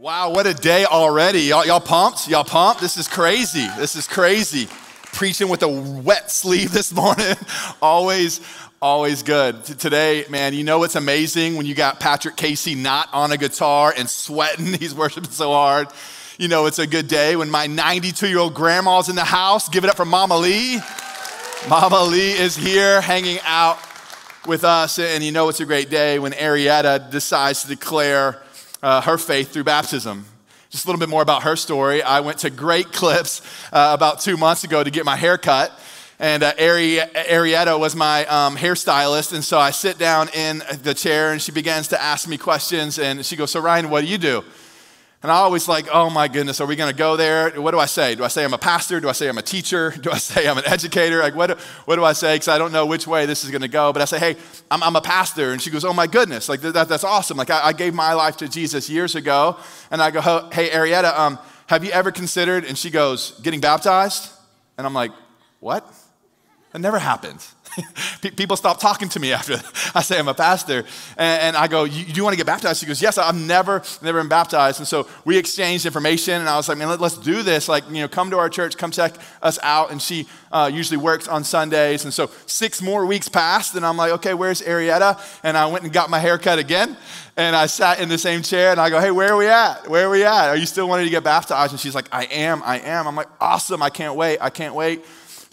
Wow, what a day already. Y'all, y'all pumped? Y'all pumped? This is crazy. This is crazy. Preaching with a wet sleeve this morning. always, always good. Today, man, you know what's amazing when you got Patrick Casey not on a guitar and sweating. He's worshiping so hard. You know it's a good day when my 92 year old grandma's in the house. Give it up for Mama Lee. Mama Lee is here hanging out with us. And you know it's a great day when Arietta decides to declare uh, her faith through baptism. Just a little bit more about her story. I went to Great Clips uh, about two months ago to get my hair cut. And uh, Ari- Arietta was my um, hairstylist. And so I sit down in the chair and she begins to ask me questions. And she goes, So, Ryan, what do you do? And I always like, oh my goodness, are we going to go there? What do I say? Do I say I'm a pastor? Do I say I'm a teacher? Do I say I'm an educator? Like, what, what do I say? Because I don't know which way this is going to go. But I say, hey, I'm, I'm a pastor. And she goes, oh my goodness, like that, that's awesome. Like I, I, gave my life to Jesus years ago. And I go, hey, Arietta, um, have you ever considered? And she goes, getting baptized? And I'm like, what? That never happened. People stop talking to me after I say I'm a pastor. And, I go, you, you want to get baptized? She goes, yes, I've never, never been baptized. And so we exchanged information and I was like, man, let, us do this. Like, you know, come to our church, come check us out. And she uh, usually works on Sundays. And so six more weeks passed and I'm like, okay, where's Arietta? And I went and got my hair cut again. And I sat in the same chair and I go, hey, where are we at? Where are we at? Are you still wanting to get baptized? And she's like, I am, I am. I'm like, awesome, I can't wait, I can't wait.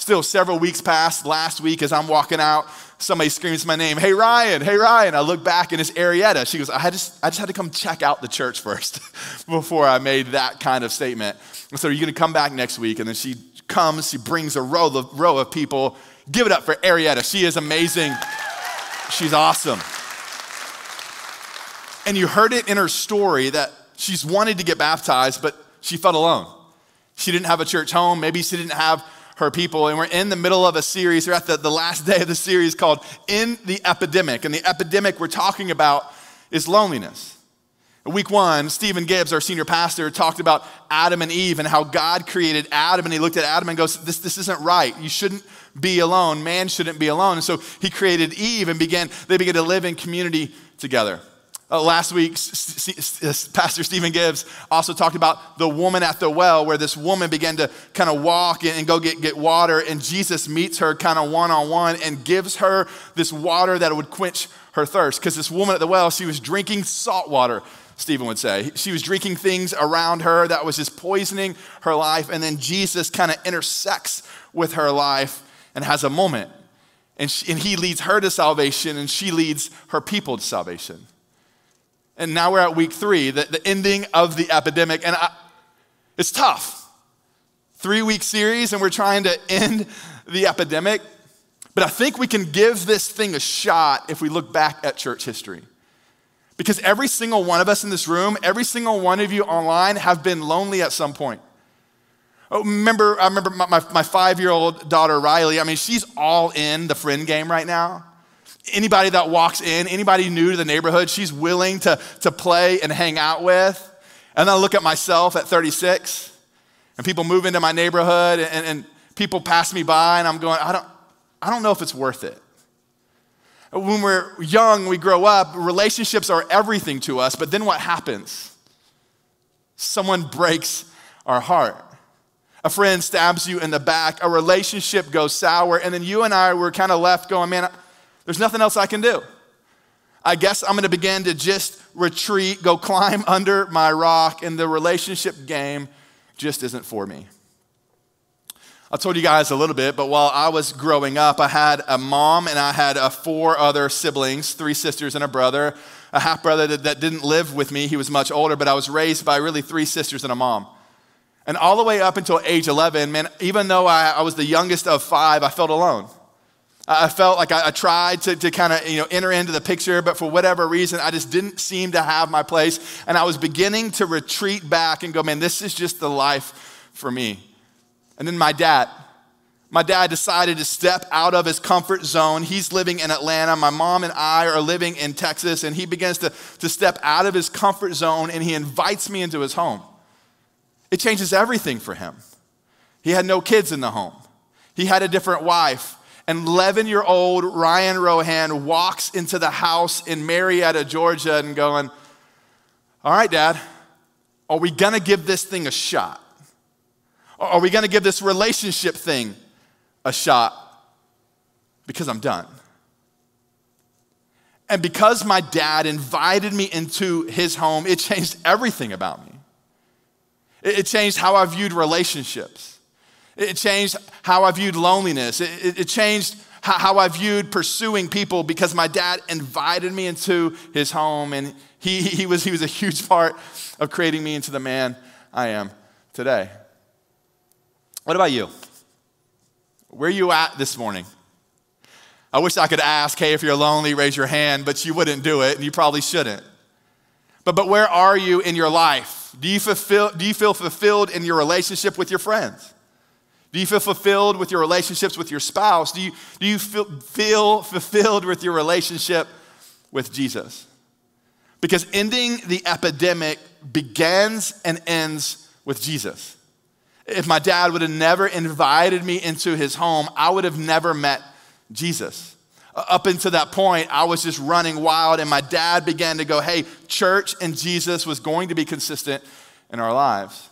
Still, several weeks passed. Last week, as I'm walking out, somebody screams my name, Hey, Ryan, hey, Ryan. I look back and it's Arietta. She goes, I just, I just had to come check out the church first before I made that kind of statement. And so, you're going to come back next week. And then she comes, she brings a row of, row of people. Give it up for Arietta. She is amazing. She's awesome. And you heard it in her story that she's wanted to get baptized, but she felt alone. She didn't have a church home. Maybe she didn't have her people. And we're in the middle of a series. We're at the, the last day of the series called In the Epidemic. And the epidemic we're talking about is loneliness. Week one, Stephen Gibbs, our senior pastor, talked about Adam and Eve and how God created Adam. And he looked at Adam and goes, This, this isn't right. You shouldn't be alone. Man shouldn't be alone. And so he created Eve and began, they began to live in community together. Uh, last week, Pastor Stephen Gibbs also talked about the woman at the well, where this woman began to kind of walk and, and go get, get water, and Jesus meets her kind of one on one and gives her this water that would quench her thirst. Because this woman at the well, she was drinking salt water, Stephen would say. She was drinking things around her that was just poisoning her life, and then Jesus kind of intersects with her life and has a moment. And, she, and he leads her to salvation, and she leads her people to salvation. And now we're at week three, the, the ending of the epidemic. And I, it's tough. Three week series, and we're trying to end the epidemic. But I think we can give this thing a shot if we look back at church history. Because every single one of us in this room, every single one of you online have been lonely at some point. Oh, remember, I remember my, my, my five year old daughter, Riley. I mean, she's all in the friend game right now anybody that walks in, anybody new to the neighborhood, she's willing to, to play and hang out with. And I look at myself at 36, and people move into my neighborhood, and, and people pass me by, and I'm going, I don't, I don't know if it's worth it. When we're young, we grow up, relationships are everything to us, but then what happens? Someone breaks our heart. A friend stabs you in the back, a relationship goes sour, and then you and I were kind of left going, man, there's nothing else I can do. I guess I'm going to begin to just retreat, go climb under my rock, and the relationship game just isn't for me. I told you guys a little bit, but while I was growing up, I had a mom and I had uh, four other siblings, three sisters and a brother, a half brother that, that didn't live with me. He was much older, but I was raised by really three sisters and a mom. And all the way up until age 11, man, even though I, I was the youngest of five, I felt alone. I felt like I, I tried to, to kind of you know enter into the picture, but for whatever reason, I just didn't seem to have my place. And I was beginning to retreat back and go, man, this is just the life for me. And then my dad, my dad decided to step out of his comfort zone. He's living in Atlanta. My mom and I are living in Texas, and he begins to, to step out of his comfort zone and he invites me into his home. It changes everything for him. He had no kids in the home, he had a different wife and 11 year old Ryan Rohan walks into the house in Marietta, Georgia, and going, All right, Dad, Are we gonna give this thing a shot? Are we gonna give this relationship thing a shot? Because I'm done. And because my dad invited me into his home, it changed everything about me. It changed how I viewed relationships. It changed how I viewed loneliness. It, it changed how I viewed pursuing people because my dad invited me into his home and he, he, was, he was a huge part of creating me into the man I am today. What about you? Where are you at this morning? I wish I could ask, hey, if you're lonely, raise your hand, but you wouldn't do it, and you probably shouldn't. But, but where are you in your life? Do you, fulfill, do you feel fulfilled in your relationship with your friends? Do you feel fulfilled with your relationships with your spouse? Do you, do you feel, feel fulfilled with your relationship with Jesus? Because ending the epidemic begins and ends with Jesus. If my dad would have never invited me into his home, I would have never met Jesus. Uh, up until that point, I was just running wild, and my dad began to go, Hey, church and Jesus was going to be consistent in our lives.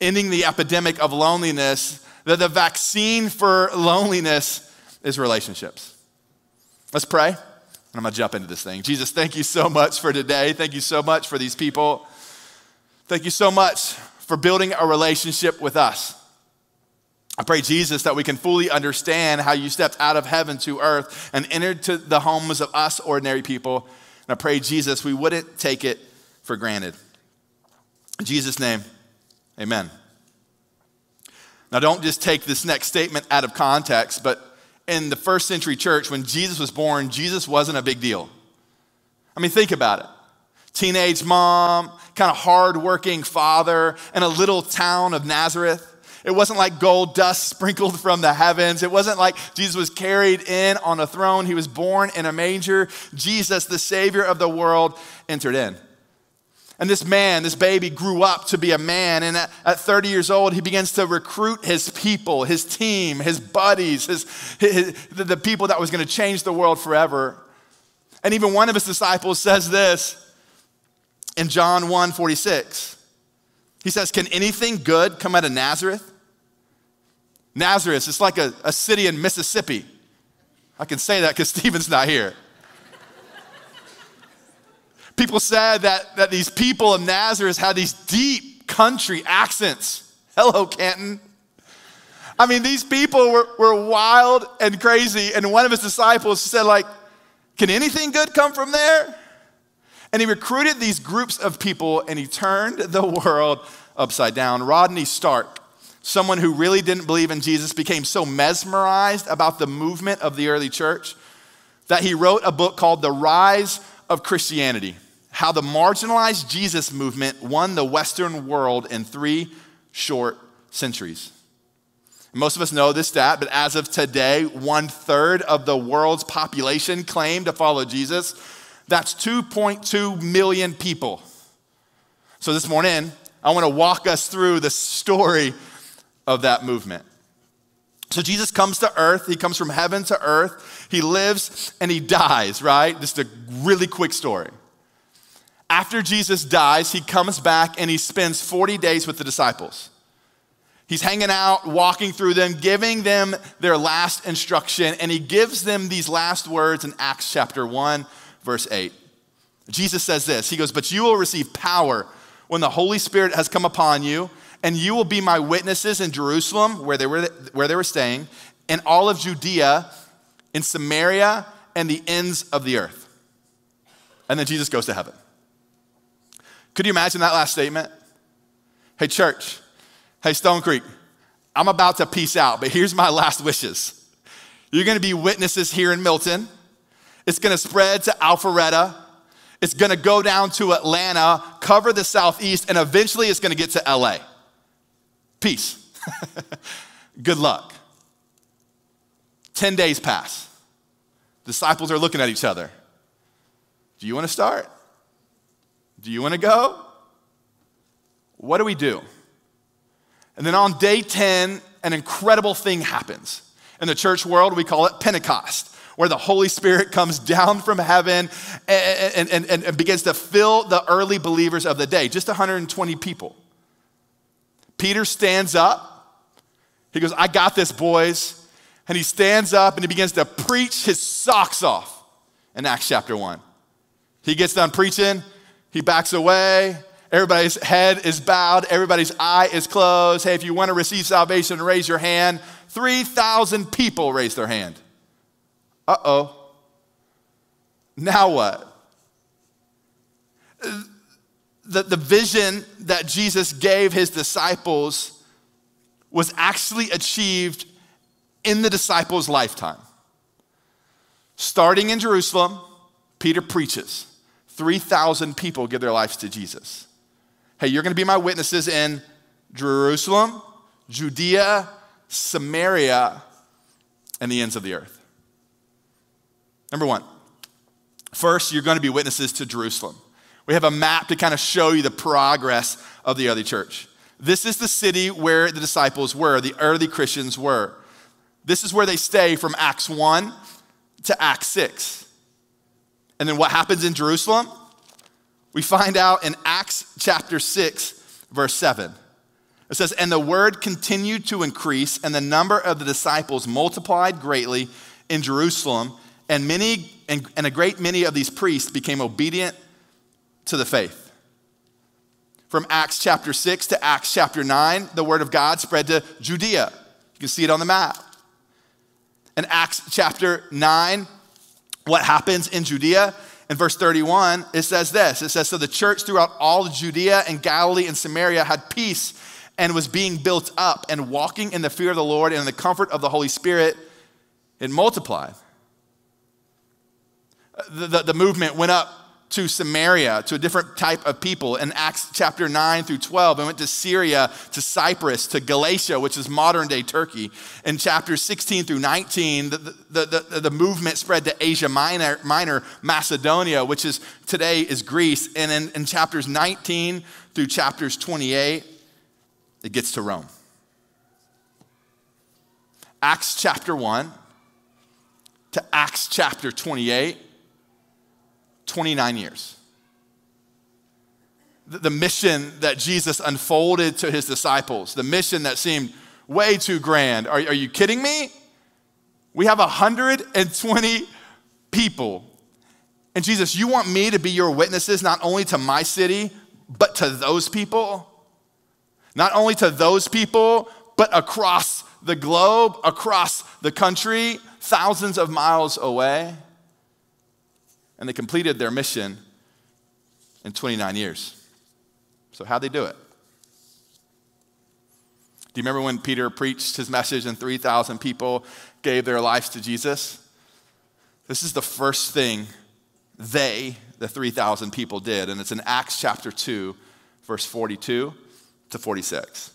Ending the epidemic of loneliness, that the vaccine for loneliness is relationships. Let's pray, and I'm gonna jump into this thing. Jesus, thank you so much for today. Thank you so much for these people. Thank you so much for building a relationship with us. I pray, Jesus, that we can fully understand how you stepped out of heaven to earth and entered to the homes of us ordinary people. And I pray, Jesus, we wouldn't take it for granted. In Jesus' name, amen. Now, don't just take this next statement out of context, but in the first century church, when Jesus was born, Jesus wasn't a big deal. I mean, think about it. Teenage mom, kind of hardworking father in a little town of Nazareth. It wasn't like gold dust sprinkled from the heavens. It wasn't like Jesus was carried in on a throne. He was born in a manger. Jesus, the Savior of the world, entered in. And this man, this baby, grew up to be a man. And at, at 30 years old, he begins to recruit his people, his team, his buddies, his, his the, the people that was going to change the world forever. And even one of his disciples says this in John 1 46. He says, Can anything good come out of Nazareth? Nazareth, it's like a, a city in Mississippi. I can say that because Stephen's not here. People said that, that these people of Nazareth had these deep country accents. Hello, Canton. I mean, these people were, were wild and crazy. And one of his disciples said, like, can anything good come from there? And he recruited these groups of people and he turned the world upside down. Rodney Stark, someone who really didn't believe in Jesus, became so mesmerized about the movement of the early church that he wrote a book called The Rise of Christianity How the Marginalized Jesus Movement Won the Western World in Three Short Centuries. Most of us know this stat, but as of today, one third of the world's population claim to follow Jesus. That's 2.2 million people. So this morning, I want to walk us through the story of that movement. So Jesus comes to earth, he comes from heaven to earth, he lives and he dies, right? Just a really quick story. After Jesus dies, he comes back and he spends 40 days with the disciples. He's hanging out, walking through them, giving them their last instruction, and he gives them these last words in Acts chapter 1 verse 8. Jesus says this He goes, But you will receive power when the Holy Spirit has come upon you, and you will be my witnesses in Jerusalem, where they were, where they were staying, in all of Judea, in Samaria, and the ends of the earth. And then Jesus goes to heaven. Could you imagine that last statement? Hey, church, hey, Stone Creek, I'm about to peace out, but here's my last wishes. You're gonna be witnesses here in Milton. It's gonna spread to Alpharetta. It's gonna go down to Atlanta, cover the Southeast, and eventually it's gonna get to LA. Peace. Good luck. 10 days pass. Disciples are looking at each other. Do you wanna start? Do you wanna go? What do we do? And then on day 10, an incredible thing happens. In the church world, we call it Pentecost where the Holy Spirit comes down from heaven and, and, and, and begins to fill the early believers of the day, just 120 people. Peter stands up. He goes, I got this, boys. And he stands up and he begins to preach his socks off in Acts chapter 1. He gets done preaching, he backs away. Everybody's head is bowed, everybody's eye is closed. Hey, if you want to receive salvation, raise your hand. 3,000 people raise their hand. Uh oh. Now what? The, the vision that Jesus gave his disciples was actually achieved in the disciples' lifetime. Starting in Jerusalem, Peter preaches. 3,000 people give their lives to Jesus. Hey, you're going to be my witnesses in Jerusalem, Judea, Samaria, and the ends of the earth. Number one, first, you're going to be witnesses to Jerusalem. We have a map to kind of show you the progress of the early church. This is the city where the disciples were, the early Christians were. This is where they stay from Acts 1 to Acts 6. And then what happens in Jerusalem? We find out in Acts chapter 6, verse 7. It says, And the word continued to increase, and the number of the disciples multiplied greatly in Jerusalem and many and, and a great many of these priests became obedient to the faith. From Acts chapter 6 to Acts chapter 9, the word of God spread to Judea. You can see it on the map. In Acts chapter 9, what happens in Judea? In verse 31, it says this. It says, So the church throughout all Judea and Galilee and Samaria had peace and was being built up and walking in the fear of the Lord and in the comfort of the Holy Spirit, it multiplied. The, the, the movement went up to Samaria, to a different type of people in Acts chapter 9 through 12. It went to Syria, to Cyprus, to Galatia, which is modern day Turkey. In chapters 16 through 19, the, the, the, the, movement spread to Asia Minor, Minor, Macedonia, which is today is Greece. And in, in chapters 19 through chapters 28, it gets to Rome. Acts chapter 1 to Acts chapter 28 29 years. The mission that Jesus unfolded to his disciples, the mission that seemed way too grand. Are, are you kidding me? We have 120 people. And Jesus, you want me to be your witnesses not only to my city, but to those people? Not only to those people, but across the globe, across the country, thousands of miles away and they completed their mission in 29 years. So, how'd they do it? Do you remember when Peter preached his message and 3,000 people gave their lives to Jesus? This is the first thing they, the 3,000 people, did, and it's in Acts chapter 2, verse 42 to 46.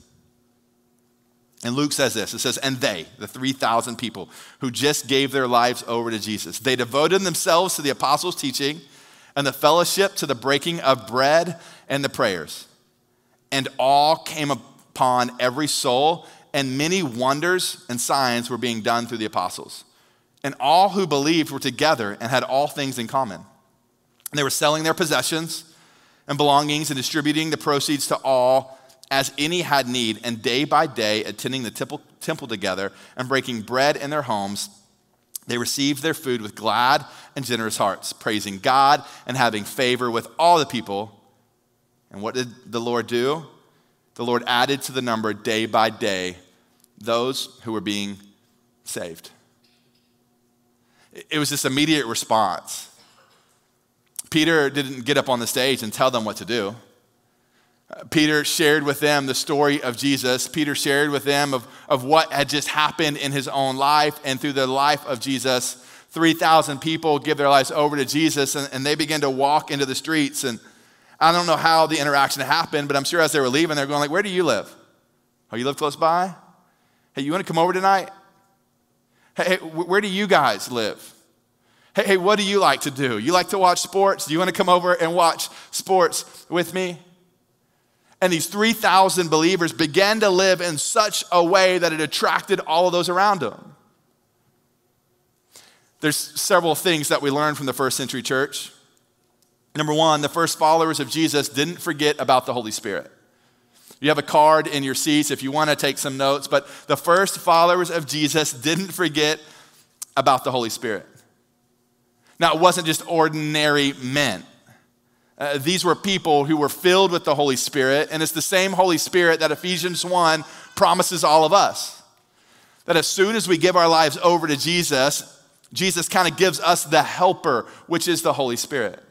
And Luke says this it says, and they, the 3,000 people who just gave their lives over to Jesus, they devoted themselves to the apostles' teaching and the fellowship, to the breaking of bread and the prayers. And all came upon every soul, and many wonders and signs were being done through the apostles. And all who believed were together and had all things in common. And they were selling their possessions and belongings and distributing the proceeds to all as any had need, and day by day attending the temple, temple together and breaking bread in their homes, they received their food with glad and generous hearts, praising God and having favor with all the people. And what did the Lord do? The Lord added to the number day by day those who were being saved. It was this immediate response. Peter didn't get up on the stage and tell them what to do. Peter shared with them the story of Jesus. Peter shared with them of, of what had just happened in his own life and through the life of Jesus. 3,000 people give their lives over to Jesus and, and they begin to walk into the streets. And I don't know how the interaction happened, but I'm sure as they were leaving, they're going like, where do you live? Oh, you live close by? Hey, you want to come over tonight? Hey, where do you guys live? Hey, hey, what do you like to do? You like to watch sports? Do you want to come over and watch sports with me? And these 3,000 believers began to live in such a way that it attracted all of those around them. There's several things that we learn from the first century church. Number one, the first followers of Jesus didn't forget about the Holy Spirit. You have a card in your seats if you want to take some notes, but the first followers of Jesus didn't forget about the Holy Spirit. Now, it wasn't just ordinary men. Uh, these were people who were filled with the Holy Spirit, and it's the same Holy Spirit that Ephesians 1 promises all of us. That as soon as we give our lives over to Jesus, Jesus kind of gives us the helper, which is the Holy Spirit.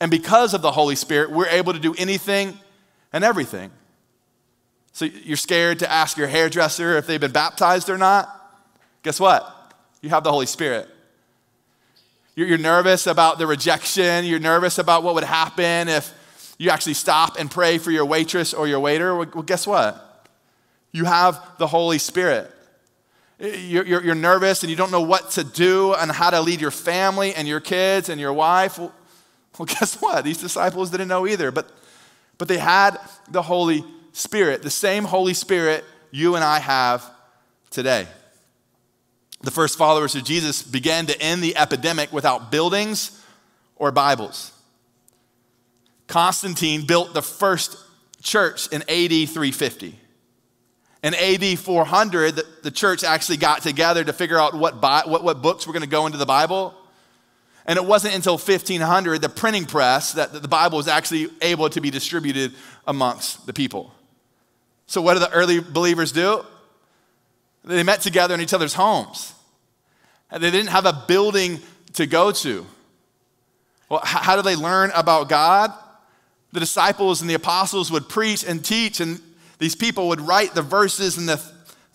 And because of the Holy Spirit, we're able to do anything and everything. So you're scared to ask your hairdresser if they've been baptized or not? Guess what? You have the Holy Spirit. You're nervous about the rejection. You're nervous about what would happen if you actually stop and pray for your waitress or your waiter. Well, guess what? You have the Holy Spirit. You're, you're, you're, nervous and you don't know what to do and how to lead your family and your kids and your wife. Well, well, guess what? These disciples didn't know either, but, but they had the Holy Spirit, the same Holy Spirit you and I have today. The first followers of Jesus began to end the epidemic without buildings or Bibles. Constantine built the first church in AD 350. In AD 400, the, the church actually got together to figure out what, what, what books were going to go into the Bible. And it wasn't until 1500, the printing press, that the Bible was actually able to be distributed amongst the people. So, what did the early believers do? They met together in each other's homes. They didn't have a building to go to. Well, how did they learn about God? The disciples and the apostles would preach and teach, and these people would write the verses and the,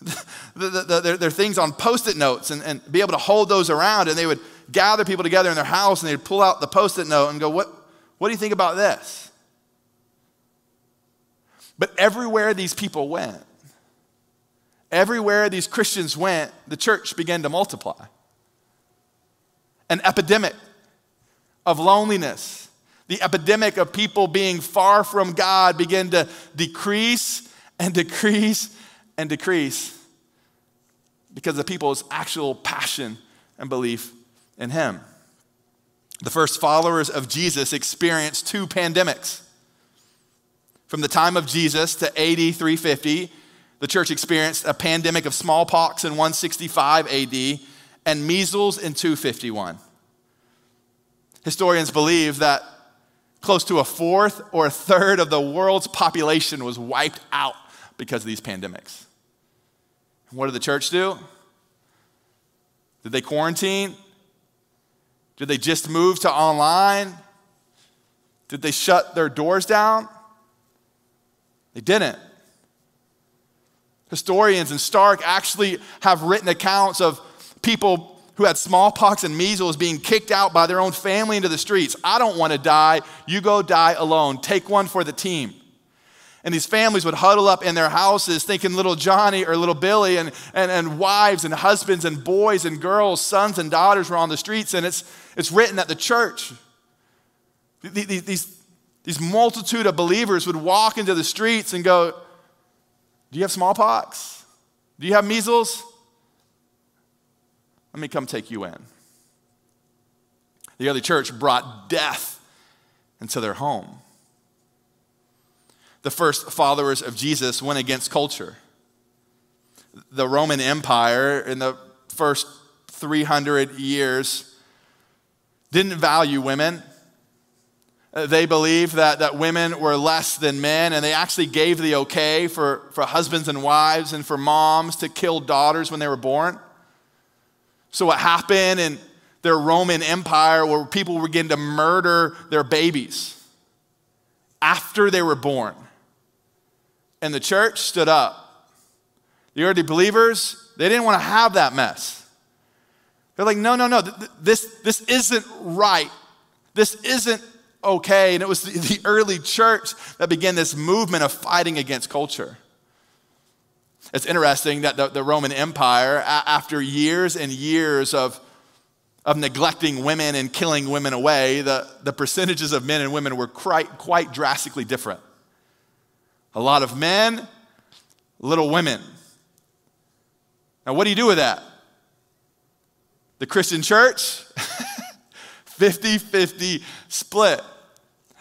the, the, the their, their, things on post it notes and, and be able to hold those around. And they would gather people together in their house and they'd pull out the post it note and go, what, what do you think about this? But everywhere these people went, everywhere these Christians went, the church began to multiply. An epidemic of loneliness, the epidemic of people being far from God began to decrease and decrease and decrease because of people's actual passion and belief in Him. The first followers of Jesus experienced two pandemics. From the time of Jesus to AD 350, the church experienced a pandemic of smallpox in 165 AD and measles in 251. Historians believe that close to a fourth or a third of the world's population was wiped out because of these pandemics. What did the church do? Did they quarantine? Did they just move to online? Did they shut their doors down? They didn't. Historians and Stark actually have written accounts of people who had smallpox and measles being kicked out by their own family into the streets. I don't want to die. You go die alone. Take one for the team. And these families would huddle up in their houses thinking little Johnny or little Billy and, and, and wives and husbands and boys and girls, sons and daughters were on the streets. And it's, it's written that the church, these, these, these multitude of believers would walk into the streets and go, Do you have smallpox? Do you have measles? Let me come take you in. The early church brought death into their home the first followers of Jesus went against culture. The Roman Empire in the first 300 years didn't value women. They believed that, that women were less than men, and they actually gave the okay for, for husbands and wives and for moms to kill daughters when they were born. So, what happened in their Roman Empire where people were to murder their babies after they were born and the church stood up. The early believers, they didn't want to have that mess. They're like, no, no, no, this, this isn't right. This isn't okay. And it was the, the early church that began this movement of fighting against culture. It's interesting that the, the Roman Empire, a- after years and years of, of neglecting women and killing women away, the, the percentages of men and women were quite, quite drastically different. A lot of men, little women. Now, what do you do with that? The Christian church, 50 50 split.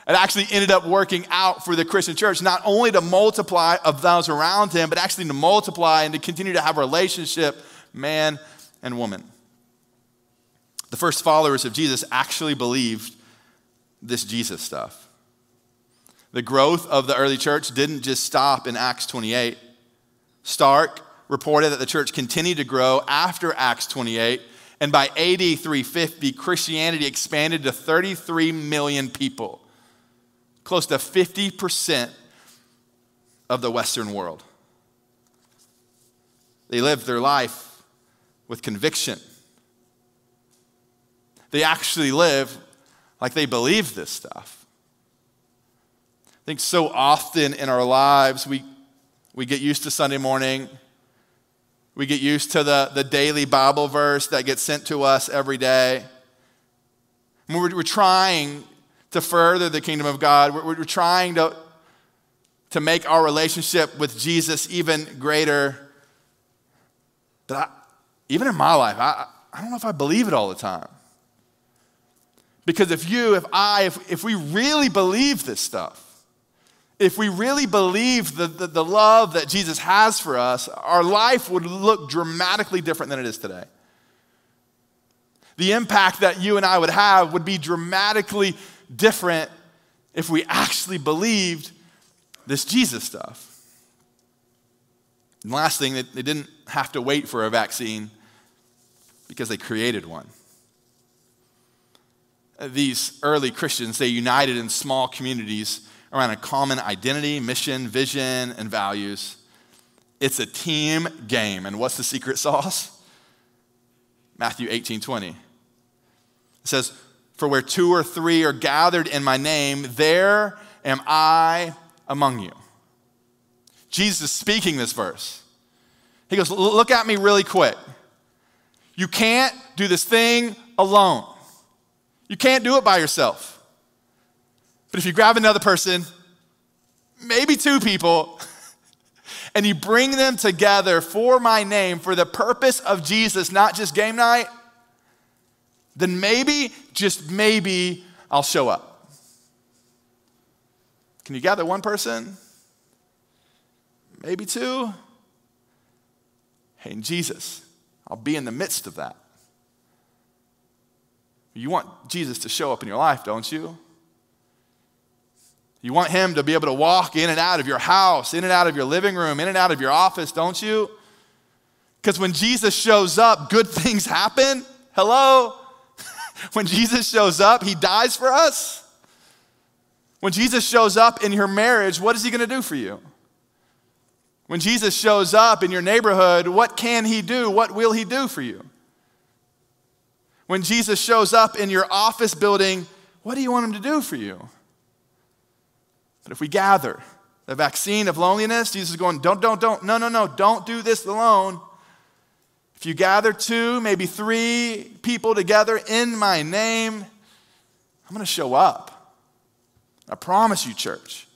It actually ended up working out for the Christian church, not only to multiply of those around him, but actually to multiply and to continue to have a relationship, man and woman. The first followers of Jesus actually believed this Jesus stuff. The growth of the early church didn't just stop in Acts 28. Stark reported that the church continued to grow after Acts 28, and by AD 350, Christianity expanded to 33 million people, close to 50% of the Western world. They live their life with conviction. They actually live like they believe this stuff. I think so often in our lives, we, we get used to Sunday morning. We get used to the, the daily Bible verse that gets sent to us every day. We're, we're trying to further the kingdom of God. We're, we're trying to, to make our relationship with Jesus even greater. But I, even in my life, I, I don't know if I believe it all the time. Because if you, if I, if, if we really believe this stuff, if we really believe the, the, the, love that Jesus has for us, our life would look dramatically different than it is today. The impact that you and I would have would be dramatically different if we actually believed this Jesus stuff. And last thing, they, didn't have to wait for a vaccine because they created one. These early Christians, they united in small communities around a common identity, mission, vision, and values. It's a team game. And what's the secret sauce? Matthew 18 20. It says, For where two or three are gathered in my name, there am I among you. Jesus is speaking this verse. He goes, Look at me really quick. You can't do this thing alone. You can't do it by yourself. But if you grab another person, maybe two people, and you bring them together for my name, for the purpose of Jesus, not just game night, then maybe, just maybe, I'll show up. Can you gather one person? Maybe two? Hey, Jesus, I'll be in the midst of that. You want Jesus to show up in your life, don't you? You want him to be able to walk in and out of your house, in and out of your living room, in and out of your office, don't you? Because when Jesus shows up, good things happen. Hello? When Jesus shows up, he dies for us. When Jesus shows up in your marriage, what is he going to do for you? When Jesus shows up in your neighborhood, what can he do? What will he do for you? When Jesus shows up in your office building, what do you want him to do for you? But if we gather the vaccine of loneliness, Jesus is going, don't, don't, don't, no, no, no, don't do this alone. If you gather two, maybe three people together in my name, I'm going to show up. I promise you, church.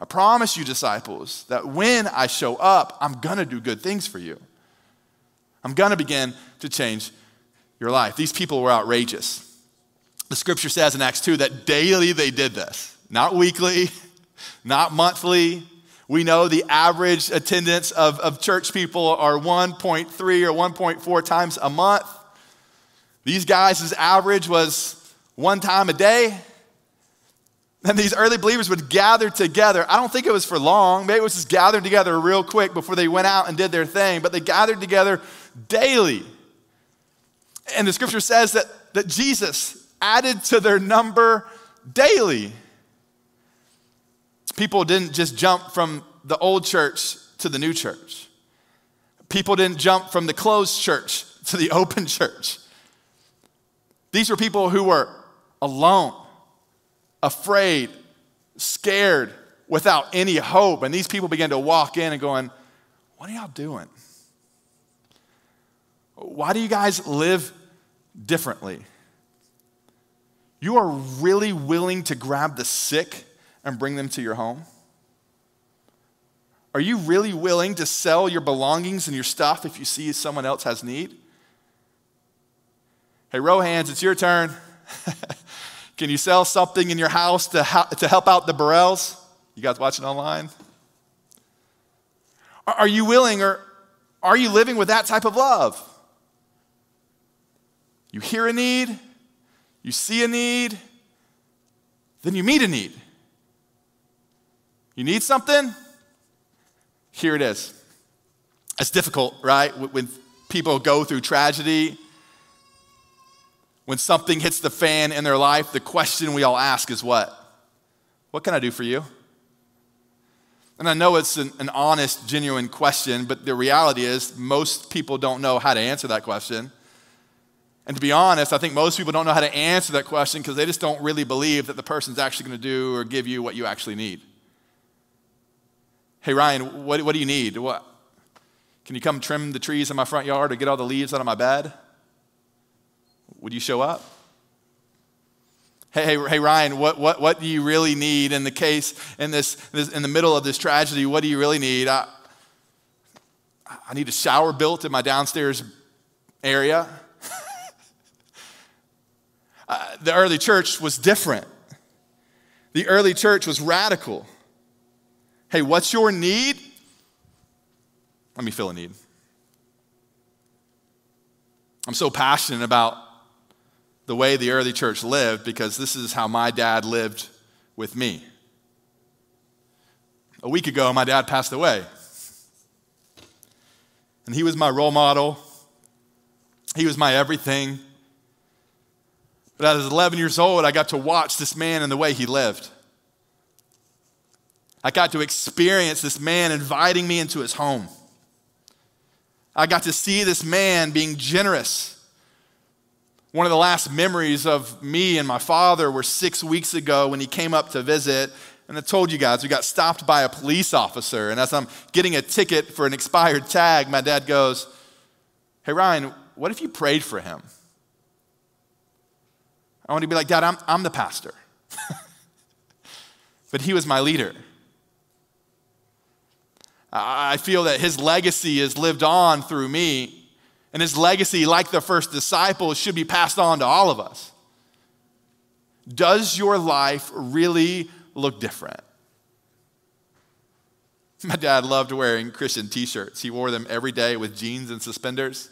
I promise you, disciples, that when I show up, I'm going to do good things for you. I'm going to begin to change your life. These people were outrageous. The scripture says in Acts 2 that daily they did this, not weekly, not monthly. We know the average attendance of, of church people are 1.3 or 1.4 times a month. These guys' average was one time a day. And these early believers would gather together. I don't think it was for long. Maybe it was just gathered together real quick before they went out and did their thing, but they gathered together daily. And the scripture says that, that Jesus added to their number daily. People didn't just jump from the old church to the new church. People didn't jump from the closed church to the open church. These were people who were alone, afraid, scared, without any hope. And these people began to walk in and going, What are y'all doing? Why do you guys live differently? You are really willing to grab the sick and bring them to your home? Are you really willing to sell your belongings and your stuff if you see someone else has need? Hey, Rohans, it's your turn. Can you sell something in your house to, to help out the Burrells? You guys watching online? Are you willing or are you living with that type of love? You hear a need, you see a need, then you meet a need. You need something? Here it is. It's difficult, right? When people go through tragedy, when something hits the fan in their life, the question we all ask is what? What can I do for you? And I know it's an, an, honest, genuine question, but the reality is most people don't know how to answer that question. And to be honest, I think most people don't know how to answer that question because they just don't really believe that the person's actually going to do or give you what you actually need. Hey, Ryan, what, what do you need? What? Can you come trim the trees in my front yard or get all the leaves out of my bed? Would you show up? Hey, hey, hey, Ryan, what, what, what do you really need in the case, in, this, this, in the middle of this tragedy? What do you really need? I, I need a shower built in my downstairs area. uh, the early church was different. The early church was radical. Hey, what's your need? Let me fill a need. I'm so passionate about the way the early church lived because this is how my dad lived with me. A week ago, my dad passed away. And he was my role model, he was my everything. But as 11 years old, I got to watch this man and the way he lived. I got to experience this man inviting me into his home. I got to see this man being generous one of the last memories of me and my father were six weeks ago when he came up to visit. And I told you guys, we got stopped by a police officer. And as I'm getting a ticket for an expired tag, my dad goes, Hey, Ryan, what if you prayed for him? I want to be like, Dad, I'm, I'm the pastor. but he was my leader. I feel that his legacy is lived on through me and his legacy, like the first disciples, should be passed on to all of us. Does your life really look different? My dad loved wearing Christian t shirts. He wore them every day with jeans and suspenders.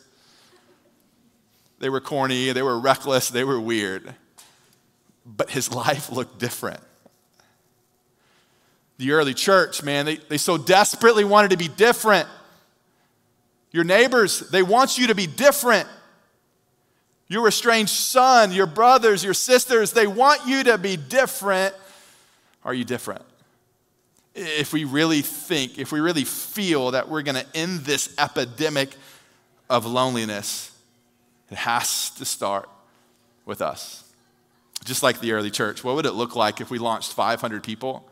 They were corny, they were reckless, they were weird. But his life looked different. The early church, man, they, they so desperately wanted to be different. Your neighbors, they want you to be different. Your estranged son, your brothers, your sisters, they want you to be different. Are you different? If we really think, if we really feel that we're going to end this epidemic of loneliness, it has to start with us. Just like the early church, what would it look like if we launched 500 people?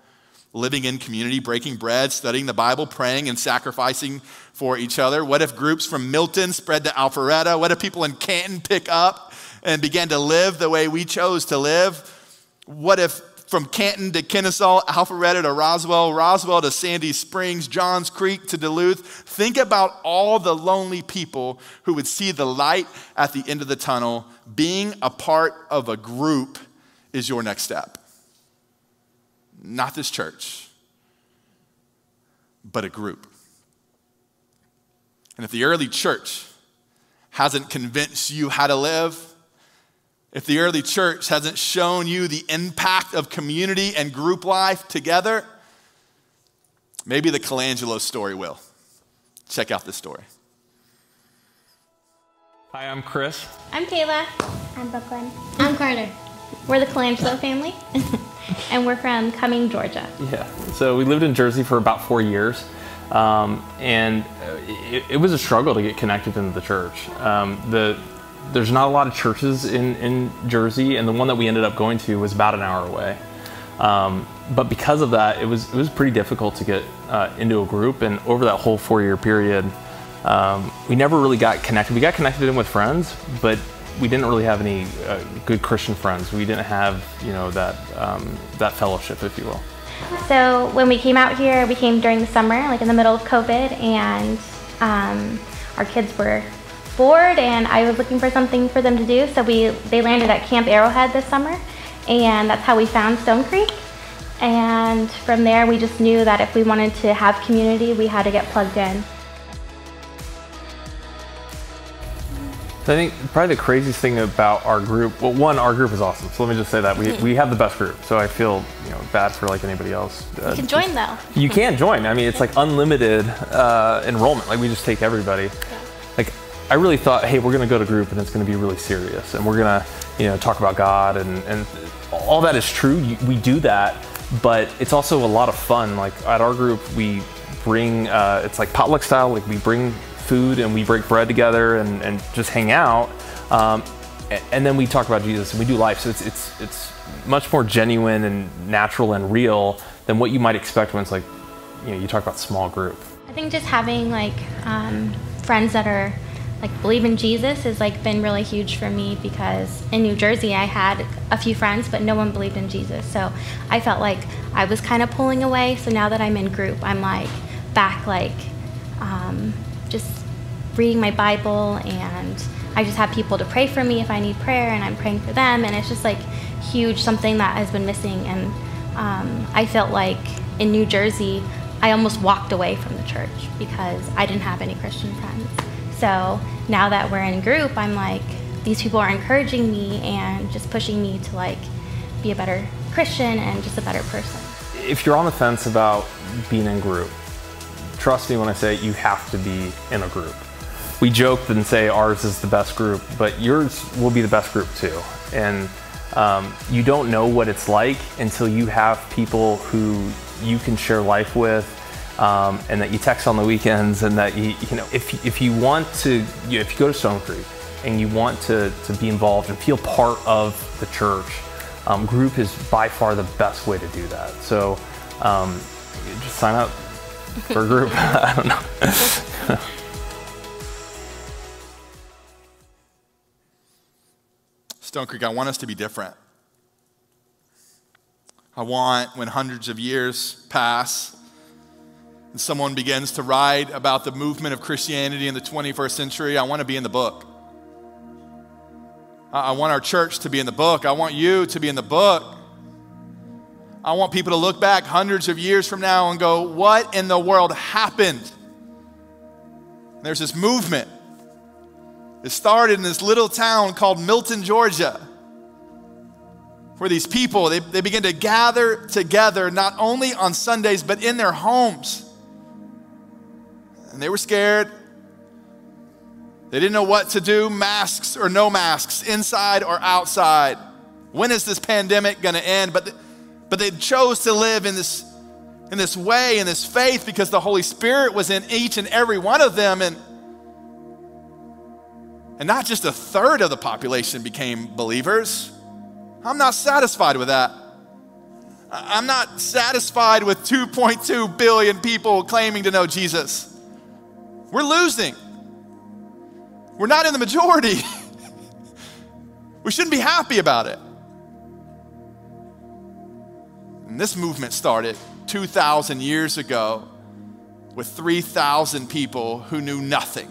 Living in community, breaking bread, studying the Bible, praying and sacrificing for each other? What if groups from Milton spread to Alpharetta? What if people in Canton pick up and began to live the way we chose to live? What if from Canton to Kennesaw, Alpharetta to Roswell, Roswell to Sandy Springs, Johns Creek to Duluth. Think about all the lonely people who would see the light at the end of the tunnel. Being a part of a group is your next step not this church, but a group. And if the early church hasn't convinced you how to live, if the early church hasn't shown you the impact of community and group life together, maybe the Colangelo story will. Check out this story. Hi, I'm Chris. I'm Kayla. I'm Brooklyn. I'm Carter. We're the Colangelo family. and we're from Cumming, Georgia. Yeah. So we lived in Jersey for about four years. Um, and it, it, was a struggle to get connected into the church. Um, the, there's not a lot of churches in, in Jersey, and the one that we ended up going to was about an hour away. Um, but because of that, it was, it was pretty difficult to get uh, into a group. And over that whole four year period, um, we never really got connected. We got connected in with friends, but we didn't really have any uh, good Christian friends. We didn't have, you know, that um, that fellowship, if you will. So when we came out here, we came during the summer, like in the middle of COVID, and um, our kids were bored and I was looking for something for them to do. So we they landed at Camp Arrowhead this summer, and that's how we found Stone Creek. And from there, we just knew that if we wanted to have community, we had to get plugged in. So I think probably the craziest thing about our group, well, one, our group is awesome. So let me just say that we, Mm-hmm. we have the best group. So I feel you know bad for like anybody else. Uh, You can join though. You can join. I mean, it's like unlimited uh, enrollment. Like we just take everybody. Like I really thought, hey, we're gonna go to group and it's gonna be really serious, and we're gonna you know talk about God and and all that is true. We do that, but it's also a lot of fun. Like at our group, we bring uh, it's like potluck style. Like we bring food and we break bread together and, and just hang out. Um, and then we talk about Jesus and we do life. So it's it's it's much more genuine and natural and real than what you might expect when it's like you know you talk about small group. I think just having like um, friends that are like believe in Jesus has like been really huge for me because in New Jersey I had a few friends but no one believed in Jesus. So I felt like I was kind of pulling away. So now that I'm in group, I'm like back like um, reading my Bible and I just have people to pray for me if I need prayer and I'm praying for them and it's just like huge something that has been missing and um, I felt like in New Jersey I almost walked away from the church because I didn't have any Christian friends. So now that we're in group, I'm like, these people are encouraging me and just pushing me to like be a better Christian and just a better person. If you're on the fence about being in group, trust me when I say you have to be in a group. We joke and say ours is the best group, but yours will be the best group too. And um, you don't know what it's like until you have people who you can share life with, um, and that you text on the weekends, and that you you know if if you want to you know, if you go to Stone Creek and you want to to be involved and feel part of the church, um, group is by far the best way to do that. So um, just sign up for a group. I don't know. Stone Creek, I want us to be different. I want when hundreds of years pass and someone begins to write about the movement of Christianity in the 21st century, I want to be in the book. I want our church to be in the book. I want you to be in the book. I want people to look back hundreds of years from now and go, What in the world happened? There's this movement. It started in this little town called Milton, Georgia, where these people, they, they begin to gather together not only on Sundays, but in their homes. And they were scared. They didn't know what to do, masks or no masks, inside or outside. When is this pandemic going to end? But, but they chose to live in this, in this way, in this faith, because the Holy Spirit was in each and every one of them. And and not just a third of the population became believers. I'm not satisfied with that. I'm not satisfied with 2.2 billion people claiming to know Jesus. We're losing. We're not in the majority. we shouldn't be happy about it. And this movement started 2,000 years ago with 3,000 people who knew nothing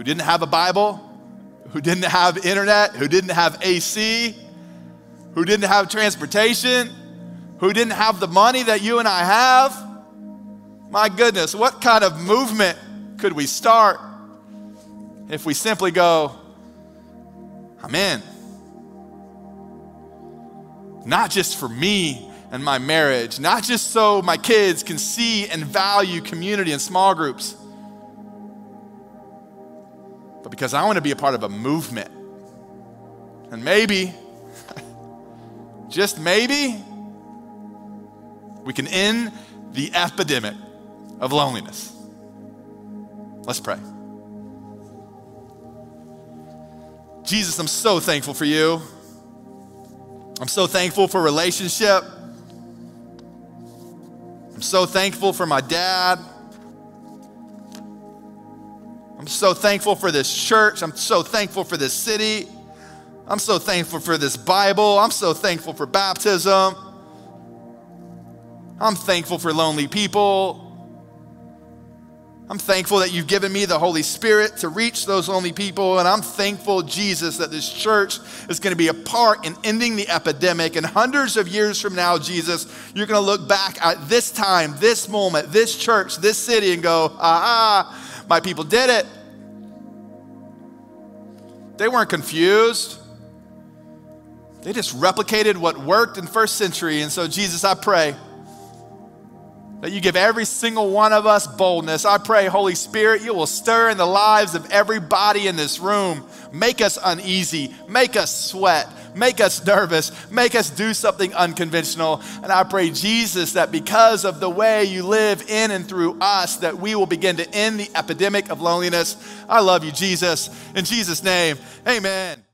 who didn't have a Bible, who didn't have internet, who didn't have AC, who didn't have transportation, who didn't have the money that you and I have. My goodness, what kind of movement could we start if we simply go, I'm in? Not just for me and my marriage, not just so my kids can see and value community and small groups but because I want to be a part of a movement. And maybe, just maybe, we can end the epidemic of loneliness. Let's pray. Jesus, I'm so thankful for you. I'm so thankful for relationship. I'm so thankful for my dad. I'm so thankful for this church. I'm so thankful for this city. I'm so thankful for this Bible. I'm so thankful for baptism. I'm thankful for lonely people. I'm thankful that you've given me the Holy Spirit to reach those lonely people. And I'm thankful, Jesus, that this church is going to be a part in ending the epidemic. And hundreds of years from now, Jesus, you're going to look back at this time, this moment, this church, this city, and go, ah, my people did it. They weren't confused. They just replicated what worked in first century. And so, Jesus, I pray that you give every single one of us boldness. I pray, Holy Spirit, you will stir in the lives of everybody in this room. Make us uneasy, make us sweat, make us nervous, make us do something unconventional. And I pray, Jesus, that because of the way you live in and through us, that we will begin to end the epidemic of loneliness. I love you, Jesus. In Jesus' name, amen.